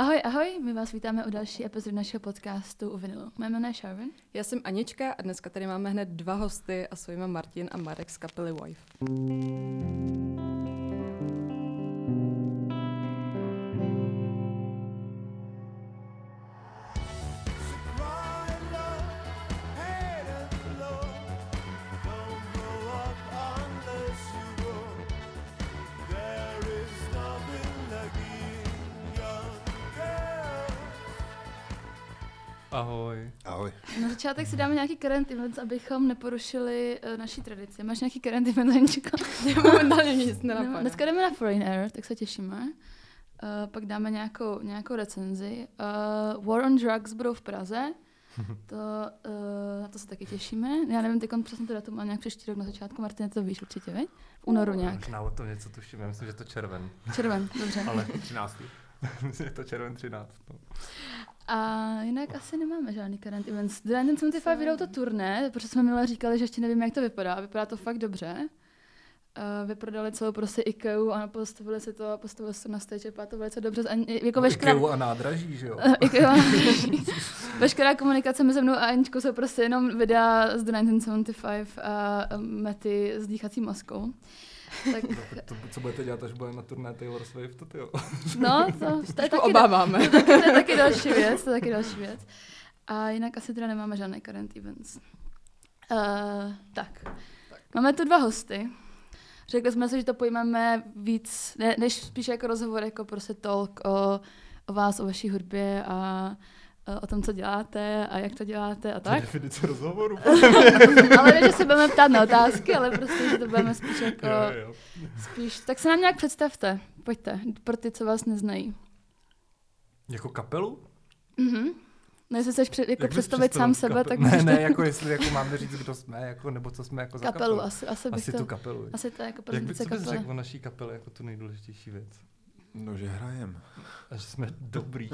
Ahoj, ahoj, my vás vítáme u další epizody našeho podcastu u Vinilu. Moje jméno je Sharon. Já jsem Anička a dneska tady máme hned dva hosty a jsou jima Martin a Marek z kapely Wife. Ahoj. Ahoj. Na začátek si dáme nějaký current events, abychom neporušili uh, naší tradici. Máš nějaký current event, Aničko? Momentálně mě nic No, nenapadá. dneska jdeme na Foreign Air, tak se těšíme. Uh, pak dáme nějakou, nějakou recenzi. Uh, War on Drugs budou v Praze. To, uh, na to se taky těšíme. Já nevím, teď přesně to datum, ale nějak příští rok na začátku. Martin, to víš určitě, veď? V únoru nějak. Možná o tom něco tuším, já myslím, že to červen. Červen, dobře. Ale 13. myslím, že to červen 13. No. A jinak asi nemáme žádný current events. The 1975 vydou to turné, protože jsme minule říkali, že ještě nevíme, jak to vypadá. A vypadá to fakt dobře. Uh, vyprodali celou prostě IKEA a postavili si to, postavili si to na stage, vypadá to velice dobře. A jako veškerá, Ikeu a nádraží, že jo? IKEA, veškerá komunikace mezi mnou a Aničkou jsou prostě jenom videa z The 1975 a Mety s dýchací maskou. Tak, To, co budete dělat, až bude na turné Taylor Swift, to jo. no, to, to, je taky, Obáváme. to je taky další věc, to je taky další věc. A jinak asi teda nemáme žádné current events. Uh, tak. Máme tu dva hosty. Řekli jsme si, že to pojmeme víc, ne, než spíš jako rozhovor, jako prostě talk o, o vás, o vaší hudbě a o tom, co děláte a jak to děláte a To je tak. definice rozhovoru. ale ne, že se budeme ptát na otázky, ale prostě, že to budeme spíš jako, jo, jo. spíš, tak se nám nějak představte, pojďte, pro ty, co vás neznají. Jako kapelu? Mhm. No, jestli chceš před, jako Jak bys představit sám sebe, kapelu? tak Ne, ne, to- jako jestli jako máme říct, kdo jsme, jako, nebo co jsme jako za kapelu, kapelu. asi, asi bych Asi to, tu kapelu. asi to je jako Jak bys kapely. řekl o naší kapele jako tu nejdůležitější věc? No, že hrajem. A že jsme dobrý.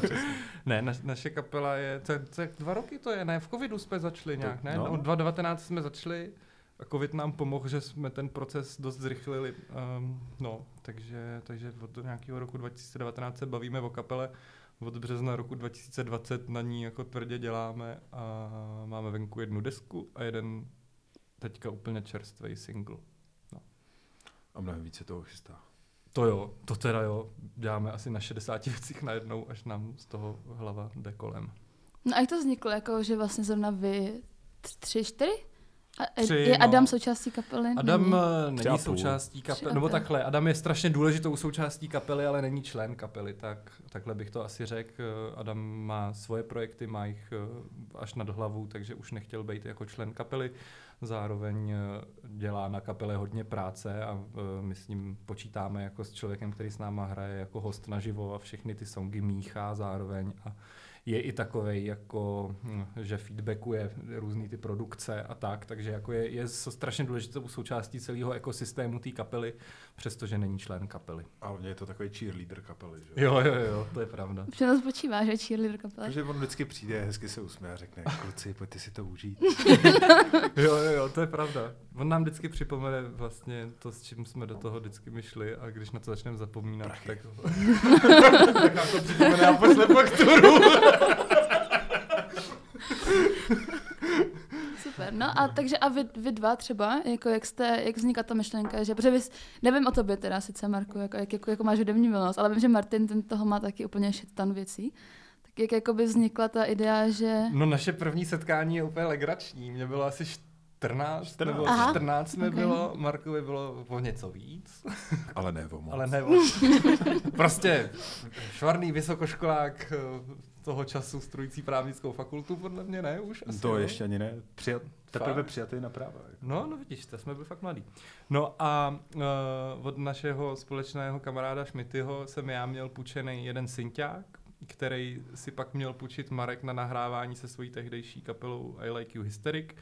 ne, naš, naše kapela je, co, co, dva roky to je, ne, v covidu jsme začali nějak, ne? no. No. 2019 jsme začali a covid nám pomohl, že jsme ten proces dost zrychlili, um, no, takže, takže od nějakého roku 2019 se bavíme o kapele, od března roku 2020 na ní jako tvrdě děláme a máme venku jednu desku a jeden teďka úplně čerstvý single. A mnohem více toho chystá. To jo, to teda jo, děláme asi na 60 věcích najednou, až nám z toho hlava jde kolem. No a jak to vzniklo, jako, že vlastně zrovna vy tř- tři, čtyři? A, Tři, je no. Adam součástí kapely? Adam Není? eh, není součástí kapely, nebo takhle, Adam je strašně důležitou součástí kapely, ale není člen kapely, tak takhle bych to asi řekl. Eh, Adam má svoje projekty, má jich eh, až nad hlavu, takže už nechtěl být jako člen kapely. Zároveň dělá na kapele hodně práce a my s ním počítáme jako s člověkem, který s náma hraje jako host naživo a všechny ty songy míchá zároveň a je i takovej, jako, hm, že feedbackuje různý ty produkce a tak, takže jako je, je strašně důležitou součástí celého ekosystému té kapely, přestože není člen kapely. A hlavně je to takový cheerleader kapely, že? Jo, jo, jo, to je pravda. V čem to spočívá, že je cheerleader kapely? Takže on vždycky přijde, hezky se usměje a řekne, kluci, pojďte si to užít. Jo, jo, jo, to je pravda. On nám vždycky připomene vlastně to, s čím jsme do toho vždycky myšli a když na to začneme zapomínat, Prachy. tak, tak nám to připomene a pošle fakturu. Super. No a takže a vy, vy dva třeba, jako jak jste, jak vznikla ta myšlenka, že, protože vy, s- nevím o tobě teda sice, Marku, jako, jak, jako, jako máš hudební milnost, ale vím, že Martin ten toho má taky úplně shit ton věcí. Tak jak jakoby vznikla ta idea, že... No naše první setkání je úplně legrační. Mě bylo asi 14, 14. nebo Aha. 14 mi Ok. bylo, Markovi bylo o něco víc, Ale ne o moc. ale ne o- Prostě švarný vysokoškolák eh, toho času strující právnickou fakultu, podle mě ne už asi. To jo. ještě ani ne. Přijat, teprve přijatý na práva. jako. No, no vidíš, to jsme byli fakt mladí. No a uh, od našeho společného kamaráda Šmityho jsem já měl půjčený jeden synťák, který si pak měl půjčit Marek na nahrávání se svojí tehdejší kapelou I Like You Hysteric.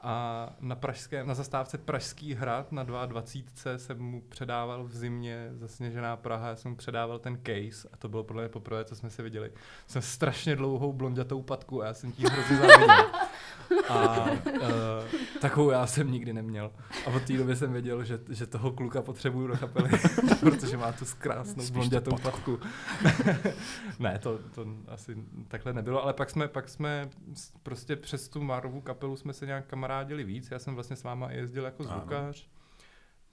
A na, pražské, na zastávce Pražský hrad na 22 jsem mu předával v zimě zasněžená Praha, já jsem mu předával ten case a to bylo podle mě poprvé, co jsme se viděli. Jsem strašně dlouhou blondětou patku a já jsem tím hrozně záviděl. A uh, takovou já jsem nikdy neměl. A od té doby jsem věděl, že, že toho kluka potřebuju do kapely, protože má tu krásnou blondětou patku. ne, to, to asi takhle nebylo, ale pak jsme, pak jsme prostě přes tu Marvu kapelu jsme se nějak kamarádili víc. Já jsem vlastně s váma jezdil jako zvukář. Ano.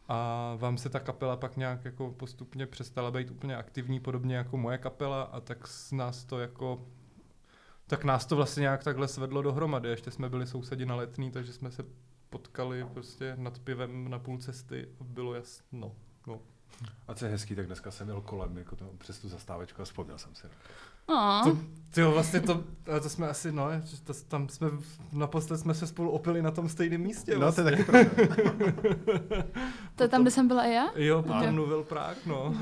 A vám se ta kapela pak nějak jako postupně přestala být úplně aktivní, podobně jako moje kapela a tak s nás to jako tak nás to vlastně nějak takhle svedlo dohromady. Ještě jsme byli sousedi na letný, takže jsme se potkali prostě nad pivem na půl cesty a bylo jasno. No. A co je hezký, tak dneska jsem jel kolem jako to, přes tu zastávečku a vzpomněl jsem si. To, tyjo, vlastně to, to jsme asi, no, to, tam jsme, naposled jsme se spolu opili na tom stejném místě. Vlastně. No, to je taky pravda. to je tam, kde jsem byla i já? Jo, potom mluvil Prák, no.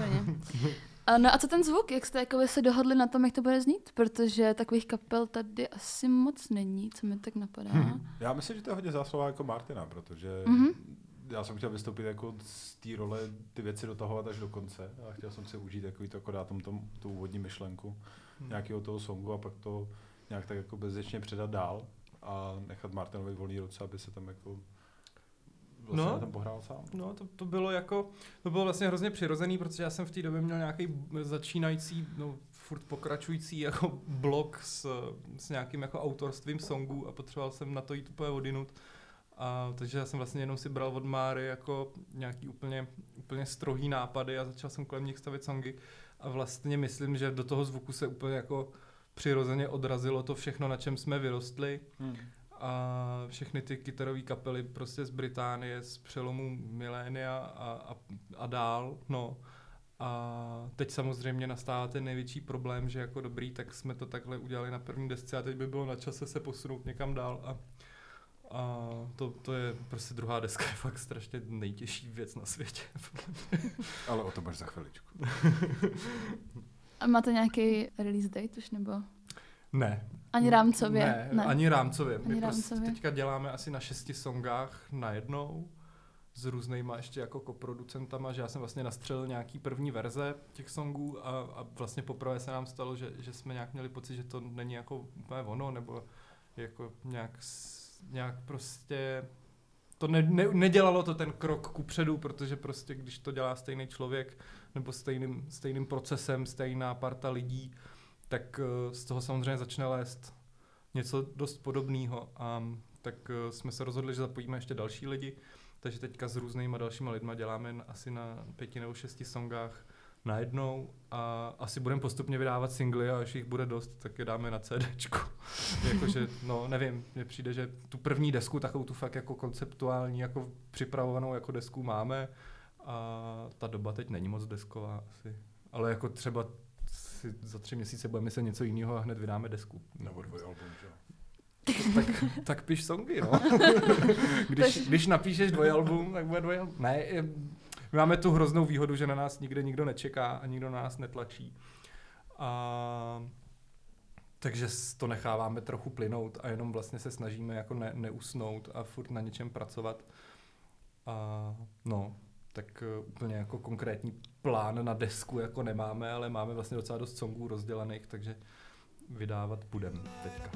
A no a co ten zvuk? Jak jste jako se dohodli na tom, jak to bude znít? Protože takových kapel tady asi moc není, co mi tak napadá. Hmm. Já myslím, že to je hodně zásluha jako Martina, protože mm-hmm. já jsem chtěl vystoupit jako z té role ty věci dotahovat až do konce a chtěl jsem si užít takový to, jako dát tom, tom tu úvodní myšlenku hmm. nějakého toho songu a pak to nějak tak jako bezděčně předat dál a nechat Martinovi volný ruce, aby se tam jako vlastně no, tam pohrál sám. No, to, to bylo jako, to bylo vlastně hrozně přirozený, protože já jsem v té době měl nějaký začínající, no, furt pokračující jako blog s, s nějakým jako autorstvím songů a potřeboval jsem na to jít úplně odinut. A, takže já jsem vlastně jenom si bral od Máry jako nějaký úplně, úplně strohý nápady a začal jsem kolem nich stavit songy. A vlastně myslím, že do toho zvuku se úplně jako přirozeně odrazilo to všechno, na čem jsme vyrostli. Hmm a všechny ty kytarové kapely prostě z Británie, z přelomu milénia a, a, a dál, no. A teď samozřejmě nastává ten největší problém, že jako dobrý, tak jsme to takhle udělali na první desce a teď by bylo na čase se posunout někam dál a, a to, to je prostě druhá deska, je fakt strašně nejtěžší věc na světě. Ale o to máš za chviličku. a máte nějaký release date už nebo? Ne. Ani rámcově? Ne, ne. ani rámcově. Ani My rámcově. Prostě teďka děláme asi na šesti songách najednou s různýma ještě jako koproducentama, že já jsem vlastně nastřelil nějaký první verze těch songů a, a vlastně poprvé se nám stalo, že, že jsme nějak měli pocit, že to není jako úplně ono, nebo jako nějak, nějak prostě to ne, ne, nedělalo to ten krok ku předu, protože prostě když to dělá stejný člověk nebo stejným, stejným procesem, stejná parta lidí, tak eh, z toho samozřejmě začne lézt něco dost podobného. A tak eh, jsme se rozhodli, že zapojíme ještě další lidi, takže teďka s různýma dalšíma lidma děláme asi na pěti nebo šesti songách najednou a asi budeme postupně vydávat singly a až jich bude dost, tak je dáme na CDčku. Jakože, no nevím, mně přijde, že tu první desku, takovou tu fakt jako konceptuální, jako připravovanou jako desku máme a ta doba teď není moc desková asi. Ale jako třeba si za tři měsíce budeme se něco jiného a hned vydáme desku. Nebo dvojalbum, že tak, tak piš songy, no. když, když napíšeš dvojalbum, tak bude dvojalbum. Ne, my máme tu hroznou výhodu, že na nás nikde nikdo nečeká a nikdo na nás netlačí. A takže to necháváme trochu plynout a jenom vlastně se snažíme jako ne, neusnout a furt na něčem pracovat. A no, tak uh, úplně jako konkrétní plán na desku jako nemáme, ale máme vlastně docela dost songů rozdělaných, takže vydávat budeme teďka.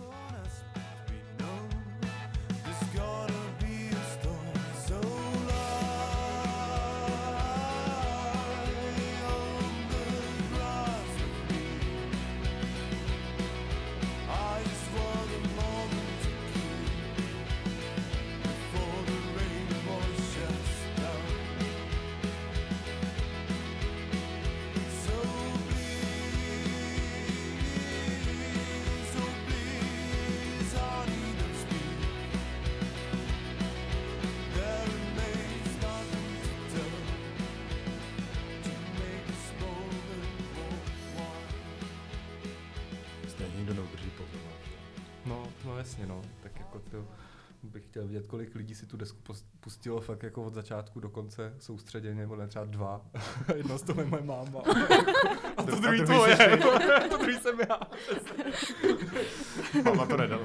To bych chtěl vidět, kolik lidí si tu desku pustilo fakt jako od začátku do konce soustředěně, nebo třeba dva. Jedno z toho je moje máma. a to druhý to je. to druhý jsem já. máma to nedala.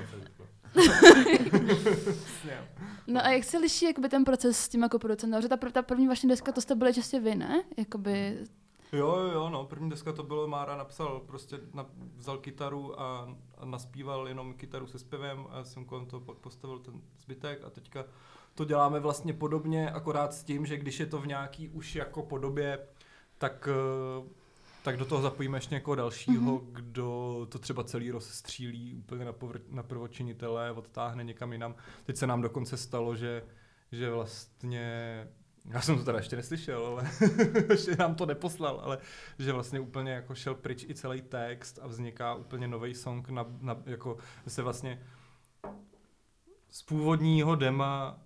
no a jak se liší jakoby ten proces s tím jako producentem? Že ta, ta první vaše deska, to jste byli čistě vy, ne? Jakoby Jo, jo, jo, no, první deska to bylo, Mára napsal, prostě na, vzal kytaru a, a naspíval jenom kytaru se zpěvem a já jsem kolem toho pak postavil ten zbytek a teďka to děláme vlastně podobně, akorát s tím, že když je to v nějaký už jako podobě, tak, eh, tak do toho zapojíme ještě někoho dalšího, mm-hmm. kdo to třeba celý rozstřílí úplně na, povr- na prvočinitele, odtáhne někam jinam. Teď se nám dokonce stalo, že, že vlastně já jsem to teda ještě neslyšel, ale ještě nám to neposlal, ale že vlastně úplně jako šel pryč i celý text a vzniká úplně nový song, na, na, jako se vlastně z původního dema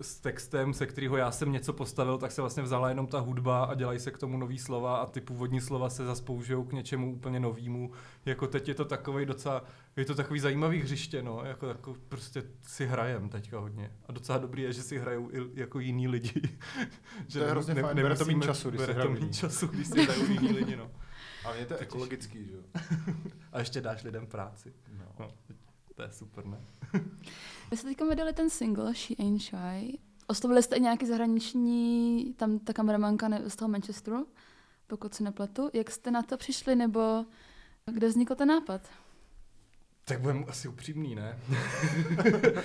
s textem, se kterého já jsem něco postavil, tak se vlastně vzala jenom ta hudba a dělají se k tomu nový slova a ty původní slova se zase použijou k něčemu úplně novému. Jako teď je to takový docela, je to takový zajímavý hřiště, no, jako, jako prostě si hrajem teďka hodně. A docela dobrý je, že si hrajou i jako jiní lidi. že to je hrozně ne, fajn, bere to mít času, když si to mít času, když si hrajou jiní lidi, no. A je to ekologický, že jo? a ještě dáš lidem práci. No. no to je super, ne? Vy jste teďka vydali ten single She Ain't Shy. Oslovili jste i nějaký zahraniční, tam ta kameramanka z toho Manchesteru, pokud si nepletu. Jak jste na to přišli, nebo kde vznikl ten nápad? Tak budeme asi upřímný, ne?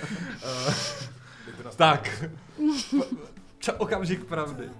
uh, tak, okamžik pravdy.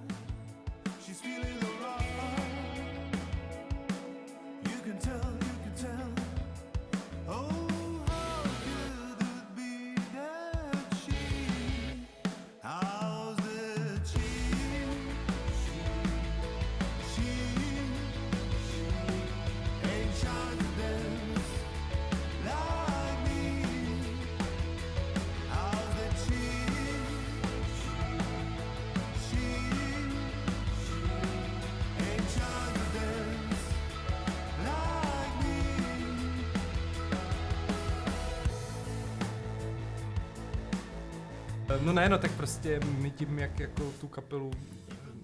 No ne, no tak prostě my tím, jak jako tu kapelu,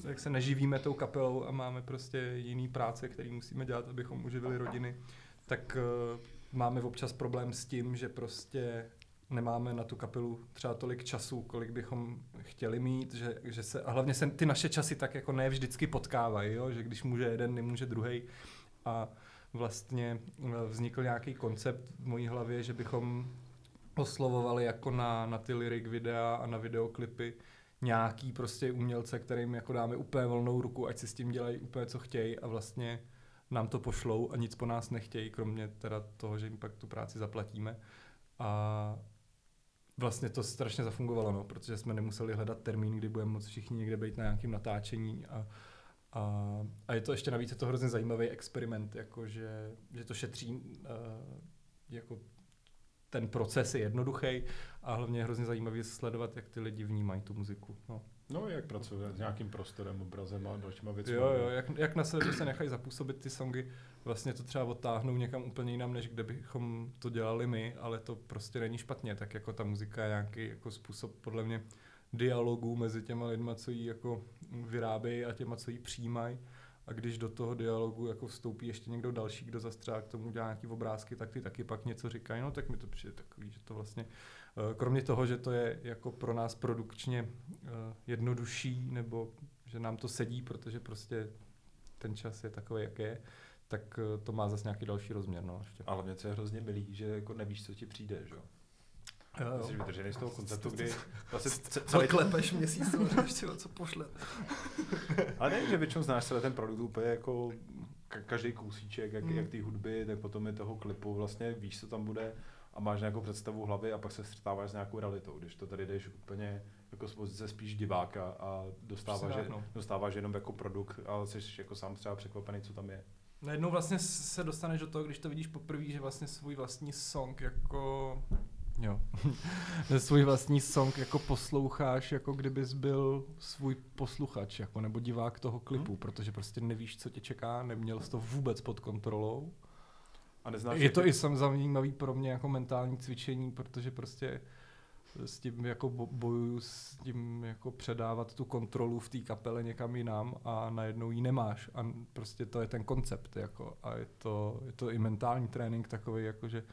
jak se neživíme tou kapelou a máme prostě jiný práce, který musíme dělat, abychom uživili rodiny, tak uh, máme občas problém s tím, že prostě nemáme na tu kapelu třeba tolik času, kolik bychom chtěli mít, že, že se, a hlavně se ty naše časy tak jako ne vždycky potkávají, jo? že když může jeden, nemůže druhý. A vlastně eh, vznikl nějaký koncept v mojí hlavě, že bychom oslovovali jako na, na ty lyric videa a na videoklipy nějaký prostě umělce, kterým jako dáme úplně volnou ruku, ať si s tím dělají úplně co chtějí a vlastně nám to pošlou a nic po nás nechtějí, kromě teda toho, že jim pak tu práci zaplatíme. A vlastně to strašně zafungovalo, no, protože jsme nemuseli hledat termín, kdy budeme moci všichni někde být na nějakém natáčení a, a, a je to ještě navíc je to hrozně zajímavý experiment, jako že, že to šetří uh, jako ten proces je jednoduchý a hlavně je hrozně zajímavý sledovat, jak ty lidi vnímají tu muziku. No. No, jak pracuje s nějakým prostorem, obrazem a dalšíma věcmi. Jo, jo, jak, jak na sebe se nechají zapůsobit ty songy, vlastně to třeba odtáhnou někam úplně jinam, než kde bychom to dělali my, ale to prostě není špatně, tak jako ta muzika je nějaký jako způsob podle mě dialogu mezi těma lidma, co ji jako vyrábějí a těma, co ji přijímají a když do toho dialogu jako vstoupí ještě někdo další, kdo zastřelá k tomu dělá nějaký obrázky, tak ty taky pak něco říkají, no tak mi to přijde takový, že to vlastně, eh, kromě toho, že to je jako pro nás produkčně eh, jednodušší, nebo že nám to sedí, protože prostě ten čas je takový, jak je, tak eh, to má zase nějaký další rozměr. No, ještě. Ale mě co je hrozně milý, že jako nevíš, co ti přijde, že jo? Jo, Jsi vytržený z toho konceptu, kdy vlastně celý... klepeš měsíc, ještě co pošle. Ale ne, že většinou znáš celý ten produkt úplně jako každý kousíček, jak, mm. jak té hudby, tak potom je toho klipu, vlastně víš, co tam bude a máš nějakou představu v hlavě a pak se střetáváš s nějakou realitou, když to tady jdeš úplně jako z pozice spíš diváka a dostáváš, že, no. dostáváš jenom jako produkt, ale jsi jako sám třeba překvapený, co tam je. Najednou vlastně se dostaneš do toho, když to vidíš poprvé, že vlastně svůj vlastní song jako Jo. svůj vlastní song jako posloucháš, jako kdybys byl svůj posluchač, jako nebo divák toho klipu, hmm. protože prostě nevíš, co tě čeká, neměl jsi to vůbec pod kontrolou. A neznáš je to ty... i sam zajímavý pro mě jako mentální cvičení, protože prostě s tím jako bo- bojuju s tím jako předávat tu kontrolu v té kapele někam jinam a najednou ji nemáš a prostě to je ten koncept jako a je to, je to i mentální trénink takový jako, že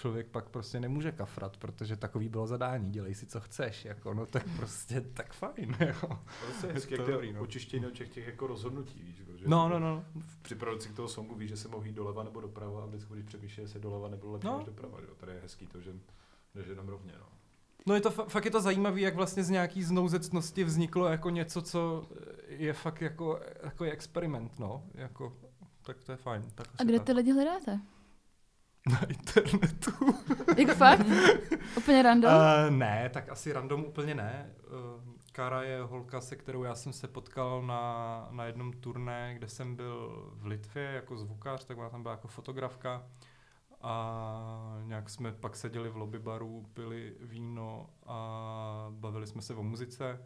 člověk pak prostě nemůže kafrat, protože takový bylo zadání, dělej si co chceš, jako no tak prostě tak fajn, jako. Prostě Je hezky, to dobrý, je no. očištění od těch, těch jako rozhodnutí, víš, protože No, no, no. při produkci toho songu víš, že se mohl jít doleva nebo doprava a vždycky, když přemýšlel, jestli doleva nebylo lepší No. než doprava, jo. Tady je hezký to, že jdeš jenom rovně, no. No je to fa- fakt je to zajímavé, jak vlastně z nějaký znouzecnosti vzniklo jako něco, co je fakt jako, jako je experiment, no, jako, tak to je fajn. Tak A kde tak. ty lidi hledáte? Na internetu. Jako fakt? Úplně random? Uh, ne, tak asi random úplně ne. Uh, Kara je holka, se kterou já jsem se potkal na, na jednom turné, kde jsem byl v Litvě jako zvukář, tak ona tam byla jako fotografka. A nějak jsme pak seděli v lobby baru, pili víno a bavili jsme se o muzice.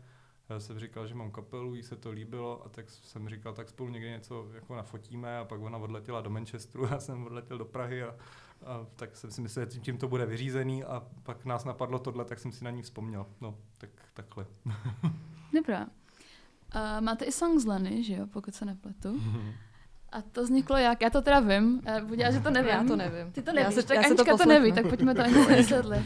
Já jsem říkal, že mám kapelu, jí se to líbilo a tak jsem říkal, tak spolu někdy něco jako nafotíme a pak ona odletěla do Manchesteru, já jsem odletěl do Prahy a, a tak jsem si myslel, že tím, to bude vyřízený a pak nás napadlo tohle, tak jsem si na ní vzpomněl. No, tak takhle. Dobrá. Uh, máte i song z Leny, že jo, pokud se nepletu. A to vzniklo jak? Já to teda vím. Uh, Buď já, že to nevím. Já to nevím. Ty to Já nevíš, se- tak já se Anička to to, neví, tak pojďme to Aničce vysvětlit.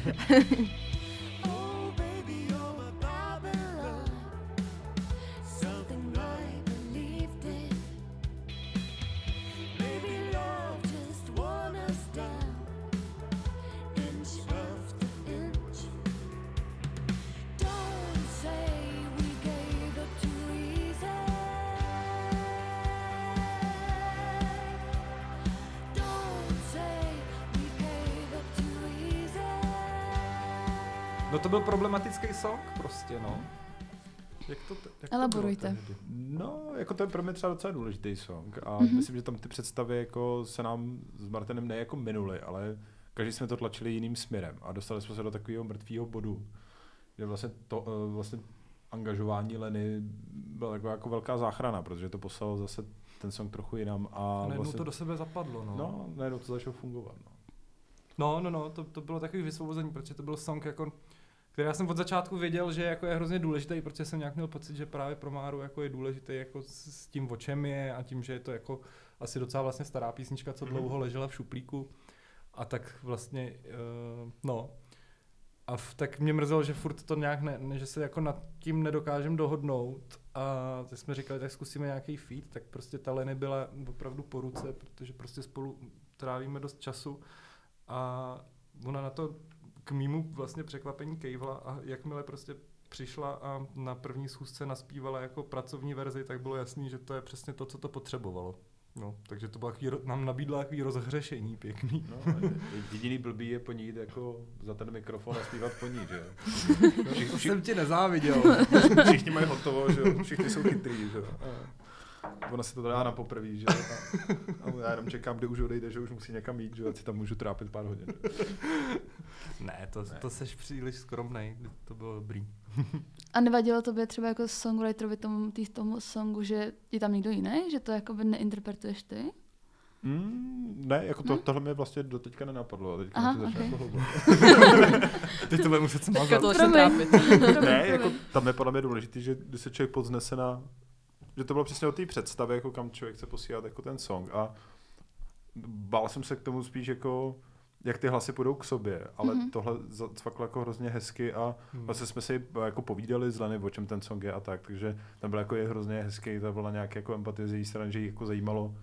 Song prostě, no. Jak to, te- jak to Elaborujte. bylo tehdy? No, jako to je pro mě třeba docela důležitý song a Mhm. mm-hmm. myslím, že tam ty představy jako se nám s Martinem ne jako minuly, ale každý jsme to tlačili jiným směrem a dostali jsme se do takového mrtvého bodu, kde vlastně to eh, vlastně angažování Leny byla taková jako velká záchrana, protože to poslalo zase ten song trochu jinam a A najednou vlastně, to do sebe zapadlo, no. no, najednou to začalo fungovat. No. No, no, no, to, to bylo takový vysvobození, protože to byl song, jako, který já jsem od začátku věděl, že jako je hrozně důležitý, protože jsem nějak měl pocit, že právě pro Máru jako je důležitý jako s, tím, o čem je a tím, že je to jako asi docela vlastně stará písnička, co Mhm. dlouho ležela v šuplíku. A tak vlastně, uh, no. A v, tak mě mrzelo, že furt to nějak ne, ne, že se jako nad tím nedokážem dohodnout a tak jsme říkali, tak zkusíme nějaký feed, tak prostě ta Leny byla opravdu po ruce, protože prostě spolu trávíme dost času a ona na to k mýmu vlastně překvapení kejvla a jakmile prostě přišla a na první schůzce naspívala jako pracovní verzi, tak bylo jasný, že to je přesně to, co to potřebovalo. No, takže to bylo takový, ro- nám nabídla takový rozhřešení pěkný. No, jediný blbý je po ní jít jako za ten mikrofon a zpívat po ní, že jo. No, to jsem ti nezáviděl. Všichni mají hotovo, že jo, všichni jsou chytrý, že jo. Ona si to dá na poprví, že jo. A, a já jenom čekám, kdy už odejde, že už musí někam jít, že si tam můžu trápit pár hodin. ne, to, Ne. to seš příliš skromnej, to bylo dobrý. A nevadilo tobě třeba jako songwriterovi tomu, tý, tomu songu, že je tam někdo jiný? Že to jakoby neinterpretuješ ty? Mm, ne, jako to, Ne? tohle mě vlastně do teďka nenapadlo. A teďka Aha, to začne ok. jako. Teď to bude muset Teďka smazat. to začne Promiň. trápit. Ne, jako tam je podle mě důležité, že když se člověk podznese na, že to bylo přesně o té představě, jako kam člověk chce posílat jako ten song a bál jsem se k tomu spíš jako, jak ty hlasy půjdou k sobě, ale Mhm. mm-hmm. tohle zacvaklo jako hrozně hezky a Hmm. vlastně jsme si jako povídali z Leny, o čem ten song je a tak, takže tam byl jako je hrozně hezký, to byla nějaké jako empatie z její strany, že jí jako zajímalo,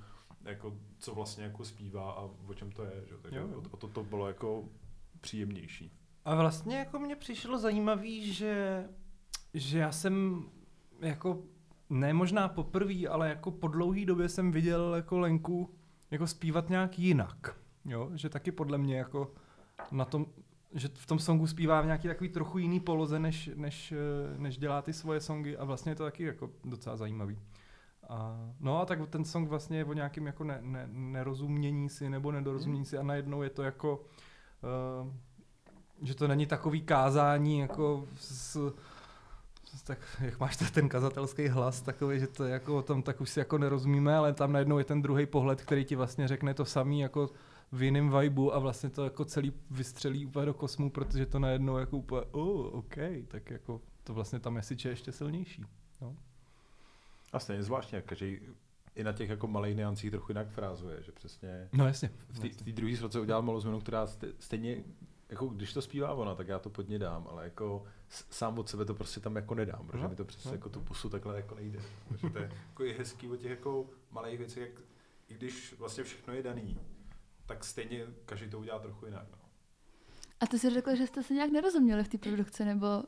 jako, co vlastně jako zpívá a o čem to je, že? takže Jo, jo. o, o to to bylo jako příjemnější. A vlastně jako mně přišlo zajímavý, že, že já jsem jako ne možná poprvé, ale jako po dlouhý době jsem viděl jako Lenku jako zpívat nějak jinak. Jo? Že taky podle mě jako na tom, že v tom songu zpívá v nějaký takový trochu jiný poloze, než, než, eh, než dělá ty svoje songy a vlastně je to taky jako docela zajímavý. A, no a tak ten song vlastně je o nějakém jako ne, ne, nerozumění si nebo nedorozumění si a najednou je to jako uh, že to není takový kázání jako s tak, jak máš te- ten kazatelský hlas takový, že to jako o tom tak už si jako nerozumíme, ale tam najednou je ten druhý pohled, který ti vlastně řekne to samý jako v jiném vibu a vlastně to jako celý vystřelí úplně do kosmu, protože to najednou jako úplně, oh, OK, tak jako to vlastně ta message je ještě silnější. No. A stejně zvláštně, každý i na těch jako malých niancích trochu jinak frázuje, že přesně no jasně. v té- druhé sloce udělal malou změnu, která ste- stejně, jako když to zpívá ona, tak já to pod ní dám, ale jako sám od sebe to prostě tam jako nedám, protože mi to přesně no. jako tu pusu takhle jako nejde. Takže to je jako je hezký o těch jako malých věcech, jak, i když vlastně všechno je daný, tak stejně každý to udělá trochu jinak. No. A ty jsi řekl, že jste se nějak nerozuměli v té produkci, nebo...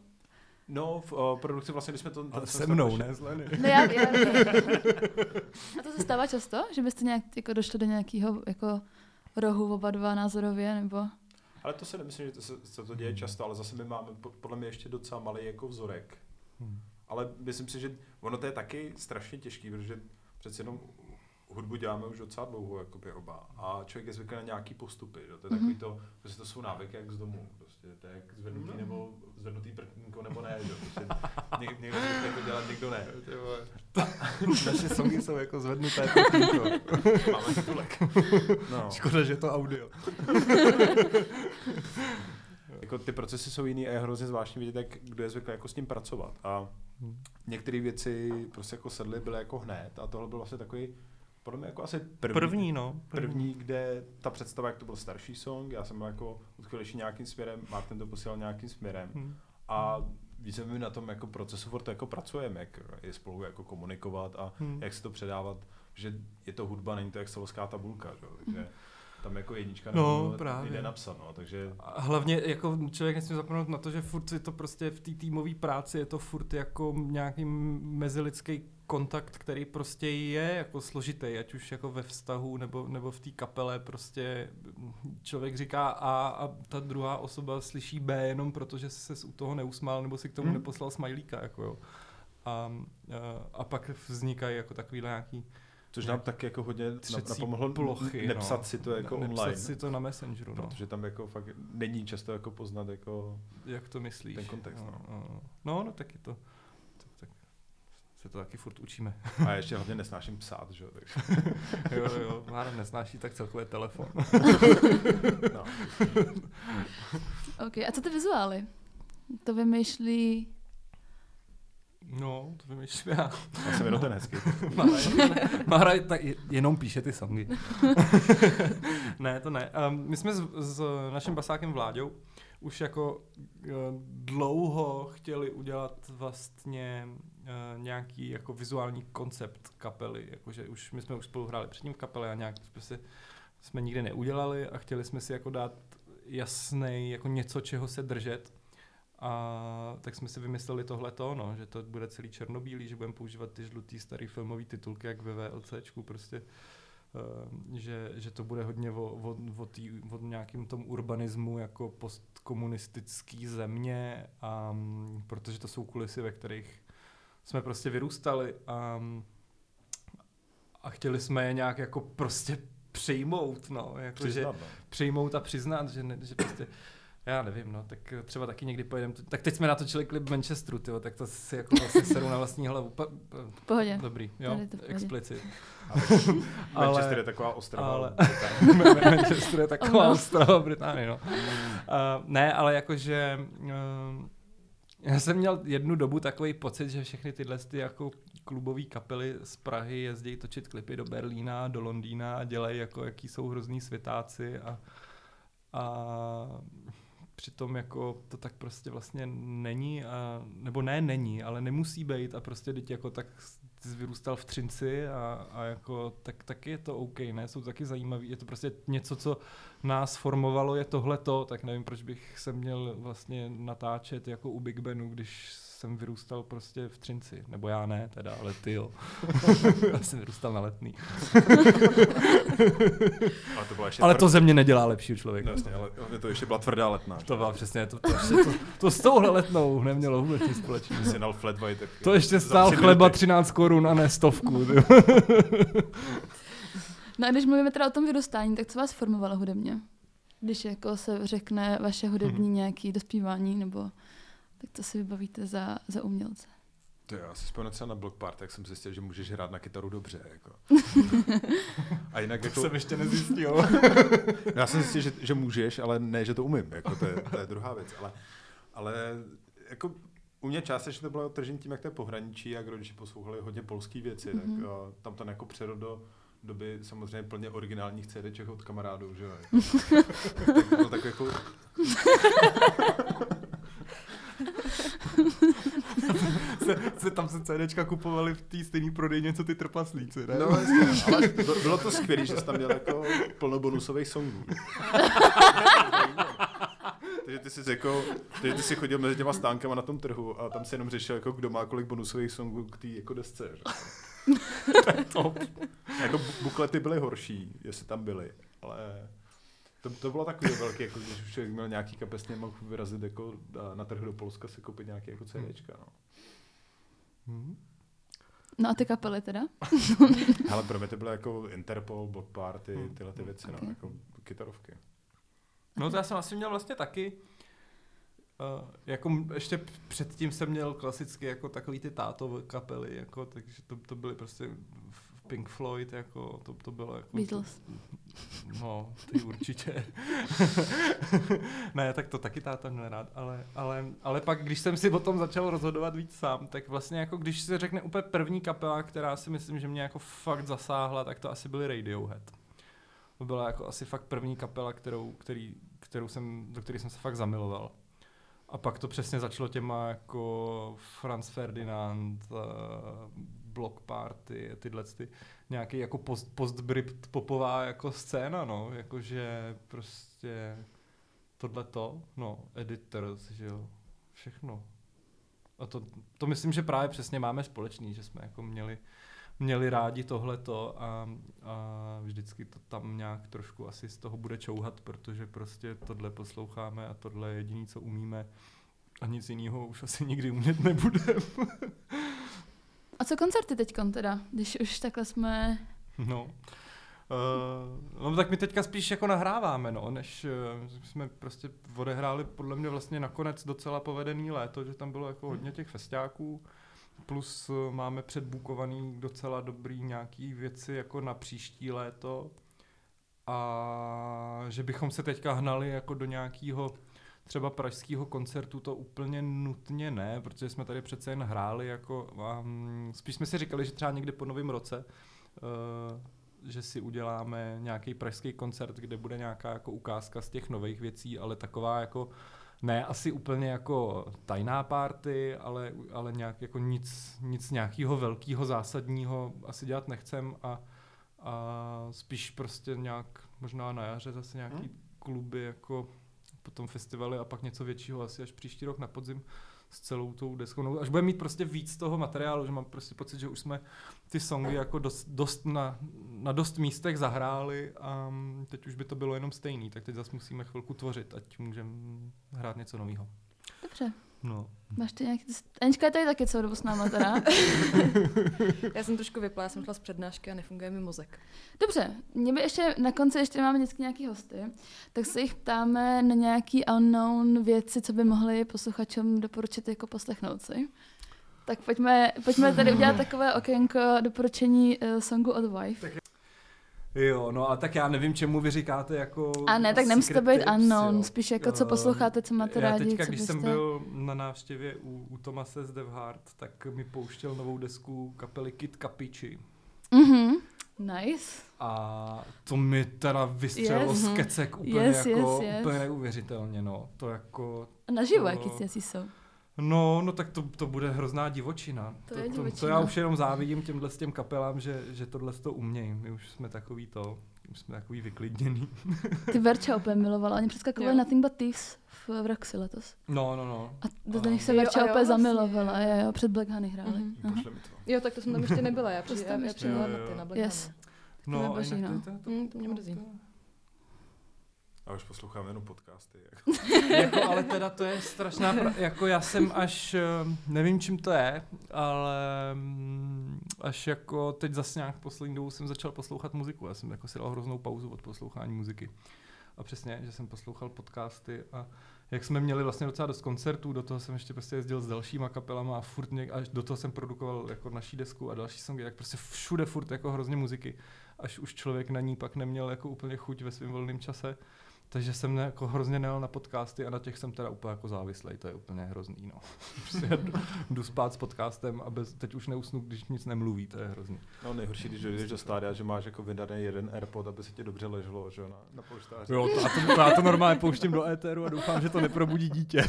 No, v uh, produkci vlastně, když jsme to... Ale se to mnou, ne s Leny. No já, já, A to se stává často? Že byste nějak jako došli do nějakého jako rohu oba dva názorově, nebo... Ale to se nemyslím, že to se, se to děje často, ale zase my máme po- podle mě ještě docela malý jako vzorek. Hmm. Ale myslím si, že ono to je taky strašně těžký, protože přece jenom hudbu děláme už docela dlouho, jakoby oba. A člověk je zvyklý na nějaký postupy. Že? To je takový to, prostě to jsou návyky jak z domu. Prostě to je jak zvednutý nebo zvednutý prkínko nebo ne. Že? Prostě něk, někdo si jako dělat, někdo ne. Naše songy jsou jako zvednuté prkínko. Máme titulek. No. Škoda, že je to audio. Jako ty procesy jsou jiný a je hrozně zvláštní vidět, jak kdo je zvyklý jako s ním pracovat. A některé věci prostě jako sedly, byly jako hned a tohle byl vlastně takový podle mě jako asi první, První, no. první, kde ta představa, jak to byl starší song, já jsem byl jako odchylejší nějakým směrem, Martin to posílal nějakým směrem Hm. a více my na tom jako procesu furt jako pracujeme, jak je spolu jako komunikovat a Hm. jak se to předávat, že je to hudba, není to excelovská tabulka, že? jo, takže tam jako jednička No, právě. jde napsat, no, takže A hlavně jako člověk nesmí zapomenout na to, že furt je to prostě v té týmové práci je to furt jako nějaký mezilidský kontakt, který prostě je jako složitý, ať už jako ve vztahu nebo, nebo v té kapele prostě člověk říká A a ta druhá osoba slyší B jenom proto, že se u toho neusmál nebo si k tomu Hmm. neposlal smajlíka, jako jo. A, a, a pak vznikají jako takovýhle nějaký Což nám tak jako hodně napomohlo plochy, nepsat no. si to jako nepsat online. si to na Messengeru, no. Protože tam jako fakt není často jako poznat jako... Jak to myslíš? Ten kontext, No, no. no, no, no tak je to. Se to taky furt učíme. A ještě hlavně nesnáším psát, že jo, takže... jo, jo, Mára nesnáší, tak celkově telefon. No. OK, a co ty vizuály? To vymýšlí... No, to vymýšlím já. Já jsem jenom ten hezký. Mára, jenom píše ty songy. ne, to ne. Um, my jsme s, s naším basákem Vláďou už jako uh, dlouho chtěli udělat vlastně nějaký jako vizuální koncept kapely, jakože už my jsme už spolu hráli předtím v kapele a nějak prostě jsme nikdy neudělali a chtěli jsme si jako dát jasný jako něco, čeho se držet. A tak jsme si vymysleli tohleto, no, že to bude celý černobílý, že budeme používat ty žlutý starý filmový titulky, jak ve VLCčku, prostě, uh, že, že to bude hodně o, o, o, tý, o nějakým tom urbanismu jako postkomunistický země, a, mm, protože to jsou kulisy, ve kterých jsme prostě vyrůstali a, a chtěli jsme je nějak jako prostě přijmout, no, jakože Přiznat, no. přijmout a přiznat, že, ne, že prostě já nevím, no, tak třeba taky někdy pojedeme. Tak teď jsme natočili klip Manchesteru, tyjo, tak to si jako vlastně seru na vlastní hlavu. Pa, pa, V pohodě. dobrý, jo, explicit. Manchester je taková ostrava. ale- Ale... Manchester je taková ostrava Británie, no. Uh, ne, ale jakože uh, já jsem měl jednu dobu takový pocit, že všechny tyhle ty jako klubové kapely z Prahy jezdí točit klipy do Berlína, do Londýna a dělají jako jaký jsou hrozný světáci a, a přitom jako to tak prostě vlastně není, a, nebo ne není, ale nemusí být a prostě teď jako tak jsi vyrůstal v Třinci a, a jako tak, taky je to OK, ne, jsou taky zajímavý, je to prostě něco, co nás formovalo, je tohleto, tak nevím, proč bych se měl vlastně natáčet jako u Big Benu, když jsem vyrůstal prostě v Třinci, nebo já ne teda, ale ty jo. já jsem vyrůstal na letný. ale to byla ještě Ale to ze mě nedělá lepšího člověka. No, jasně, ale to ještě byla tvrdá letná. To byla přesně, to, to, to, to, to s touhle letnou nemělo vůbec nic společného. Jsi nal flat white. tak- To ještě stál chleba minuty. 13 korun a ne stovku. No a když mluvíme teda o tom vyrůstání, tak co vás formovalo hudebně? Když jako se řekne vaše hudební nějaký dospívání, nebo tak co si vybavíte za, za umělce? To já si vzpomínám třeba na Block Party, jak jsem zjistil, že můžeš hrát na kytaru dobře. Jako. A jinak To jako, jsem ještě nezjistil. já jsem zjistil, že, že můžeš, ale ne, že to umím. Jako, to, je, to je druhá věc. Ale, ale jako u mě částečně to bylo tržení tím, jak to je pohraničí, jak rodiče poslouchali hodně polské věci, mm-hmm. tak uh, tam to jako přerod do doby samozřejmě plně originálních CDček od kamarádů, že jo. Jako, tak, no, tak jako, se, se, tam se CDčka kupovali v té stejné prodejně, co ty trpaslíci, ne? no, jasně, ale bylo, to skvělé, že jsi tam měl jako plno bonusových songů. Takže ty jsi jako, takže ty jsi chodil mezi těma stánkama na tom trhu a tam si jenom řešil, jako kdo má kolik bonusových songů k té jako desce. Že? Top. Jako bu- buklety byly horší, jestli tam byly, ale to, to bylo takový velký, jako když už člověk měl nějaký kapesně, mohl vyrazit jako na- na trh do Polska si koupit nějaké jako CDčka. No. Mhm. No a ty kapely teda? Ale pro mě to bylo jako Interpol, Block Party, Hmm. tyhle ty věci, no, Ok. jako kytarovky. No to já jsem asi měl vlastně taky. Uh, jako ještě předtím jsem měl klasicky jako takový ty táto kapely, jako, takže to, to byly prostě v- Pink Floyd, jako, to, to bylo jako... Beatles. No, ty určitě. ne, tak to taky táta měl rád, ale, ale, ale pak, když jsem si o tom začal rozhodovat víc sám, tak vlastně jako když se řekne úplně první kapela, která si myslím, že mě jako fakt zasáhla, tak to asi byly Radiohead. To byla jako asi fakt první kapela, kterou, který, kterou jsem, do které jsem se fakt zamiloval. A pak to přesně začalo těma jako Franz Ferdinand, uh, Block Party, tyhle ty nějaký jako post, post popová jako scéna, no, jakože prostě tohle to, no, editors, že jo, všechno. A to, to myslím, že právě přesně máme společný, že jsme jako měli, měli rádi tohleto a, a vždycky to tam nějak trošku asi z toho bude čouhat, protože prostě tohle posloucháme a tohle je jediný, co umíme a nic jiného už asi nikdy umět nebudeme. A co koncerty teď teda, když už takhle jsme... No. Uh, no tak my teďka spíš jako nahráváme, no, než uh, jsme prostě odehráli podle mě vlastně nakonec docela povedený léto, že tam bylo jako hodně těch festiáků, plus uh, máme předbukovaný docela dobrý nějaký věci jako na příští léto. A že bychom se teďka hnali jako do nějakého třeba pražského koncertu to úplně nutně ne, protože jsme tady přece jen hráli jako, um, spíš jsme si říkali, že třeba někdy po novém roce uh, že si uděláme nějaký pražský koncert, kde bude nějaká jako ukázka z těch nových věcí, ale taková jako ne asi úplně jako tajná party, ale, ale nějak jako nic, nic nějakého velkého, zásadního asi dělat nechcem a, a spíš prostě nějak možná na jaře zase nějaký Hmm. kluby jako potom festivaly a pak něco většího asi až příští rok na podzim s celou tou deskou. No, až budeme mít prostě víc toho materiálu, že mám prostě pocit, že už jsme ty songy jako dost, dost na, na dost místech zahráli a mm, teď už by to bylo jenom stejný, tak teď zase musíme chvilku tvořit, ať můžeme hrát něco nového. Dobře, No. máš ty nějaký... Anička je tady taky celou dobu s náma teda. Já jsem trošku vypla, já jsem šla z přednášky a nefunguje mi mozek. Dobře, mě by ještě na konci ještě máme vždycky nějaký hosty, tak se jich ptáme na nějaký unknown věci, co by mohli posluchačům doporučit jako poslechnout si. Tak pojďme, pojďme tady udělat takové okénko doporučení uh, songu od Wife. Jo, no a tak já nevím, čemu vy říkáte jako A ne, tak nemusí to secret být unknown, jo. spíš jako co posloucháte, co máte já rádi, teďka, co když byste... jsem byl na návštěvě u, u Tomase z Dev Heart, tak mi pouštěl novou desku kapely Kid Capici. Mhm, nice. A to mi teda vystřelilo Yes. z kecek úplně Yes, jako yes, yes. úplně neuvěřitelně, no. To jako A naživo, To- jaký si jsou. No, no tak to, to bude hrozná divočina. To to, je to, to divočina. já už jenom závidím těmhle s těm kapelám, že, že tohle to umějí. My už jsme takový to, už jsme takový vyklidněný. Ty Verča opět milovala, oni přeskakovali Jo. Nothing But Thieves v, v Roxy letos. No, no, no. A do nich se Verča a jo, opět vlastně. zamilovala, jo, jo, před Black Honey hráli. Mhm. Mi to. Jo, tak to jsem tam ještě nebyla, já, To přijela na ty, na Black Yes. Honey. No, je a boží, jinak no. to- to- Mm, to mě mrzí. A už poslouchám jenom podcasty. Jako. jako, ale teda to je strašná, pra- jako já jsem až, eh, nevím čím to je, ale mm, až jako teď zase nějak poslední dobou jsem začal poslouchat muziku, já jsem jako si dal hroznou pauzu od poslouchání muziky. A přesně, že jsem poslouchal podcasty a jak jsme měli vlastně docela dost koncertů, do toho jsem ještě prostě jezdil s dalšíma kapelama a furt něk, až do toho jsem produkoval jako naší desku a další songy, tak prostě všude furt jako hrozně muziky, až už člověk na ní pak neměl jako úplně chuť ve svém volném čase. Takže jsem ne, jako hrozně nejel na podcasty a na těch jsem teda úplně jako závislej, to je úplně hrozný, no. Prostě jdu, jdu spát s podcastem a bez, teď už neusnu, když nic nemluví, to je hrozný. No nejhorší, když dojdeš do stádia, že máš jako vydaný jeden AirPod, aby se ti dobře leželo, že jo, na, na polštáři. Jo, to, já, to, to, já to normálně pouštím do éteru a doufám, že to neprobudí dítě.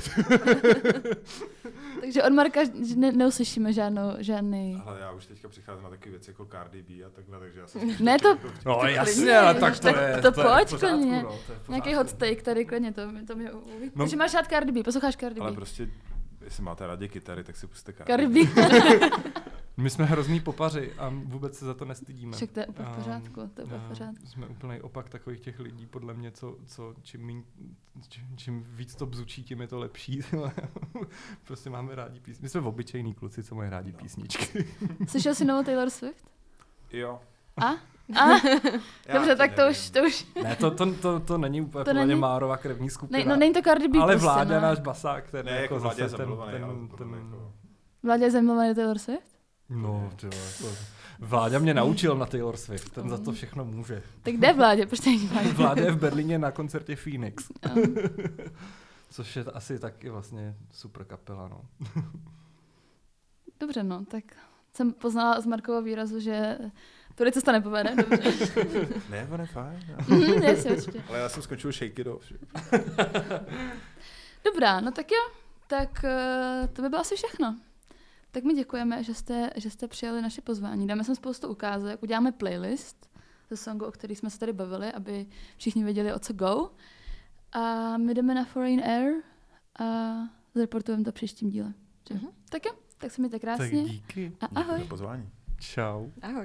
Takže od Marka ne, neuslyšíme žádnou, žádný... Ale já už teďka přicházím na takové věci jako Cardi B a takhle, takže já jsem... Ne, to- No jasně, jasně, ale tak to tak je, to to je pojď klidně. no, to je v Nějaký hot take tady klidně, to, mi- to mě uví. No. Takže máš rád Cardi B, posloucháš Cardi Ale B. prostě, jestli máte rádi kytary, tak si puste Cardi B. My jsme hrozný popaři a vůbec se za to nestydíme. Však to je úplně v pořádku, to je úplně v pořádku. Jsme úplný opak takových těch lidí, podle mě, co, co čím, míň, čím, čím víc to bzučí, tím je to lepší. prostě máme rádi písničky. My jsme obyčejní kluci, co mají rádi písničky. Slyšel jsi novou Taylor Swift? Jo. A? A? Já Dobře, tak to už, to už. ne, to, to, to, to není úplně To není- Márova krevní skupina. Ne, no není to Cardi B ale prostě, Vláďa, no. náš basák, ten Ne, jako, jako zase ten, ten, ten, mě jako... Vládě je zamilovaný Taylor Swift? No, ty jako, Vláďa mě naučil na Taylor Swift, ten za to všechno může. Tak kde Vládě? Proč není Vládě? Je v Berlíně na koncertě Phoenix, No. což je asi taky vlastně super kapela, no. Dobře, no, tak jsem poznala z Markova výrazu, že tudy cesta nepovede, dobře. Ne, on je fajn. já. Mhm, Jasně, určitě. Ale já jsem skončil Shake It Off. Dobrá, no tak jo, tak eh, to by bylo asi všechno. Tak my děkujeme, že jste, že jste přijali naše pozvání. Dáme sem spoustu ukázek, uděláme playlist ze songu, o který jsme se tady bavili, aby všichni věděli, o co go. A my jdeme na Foreign Air a zreportujeme to v příštím díle. Mhm. Tak jo, tak se mějte Tak krásně díky. a Díky ahoj. za pozvání. Čau. Ahoj.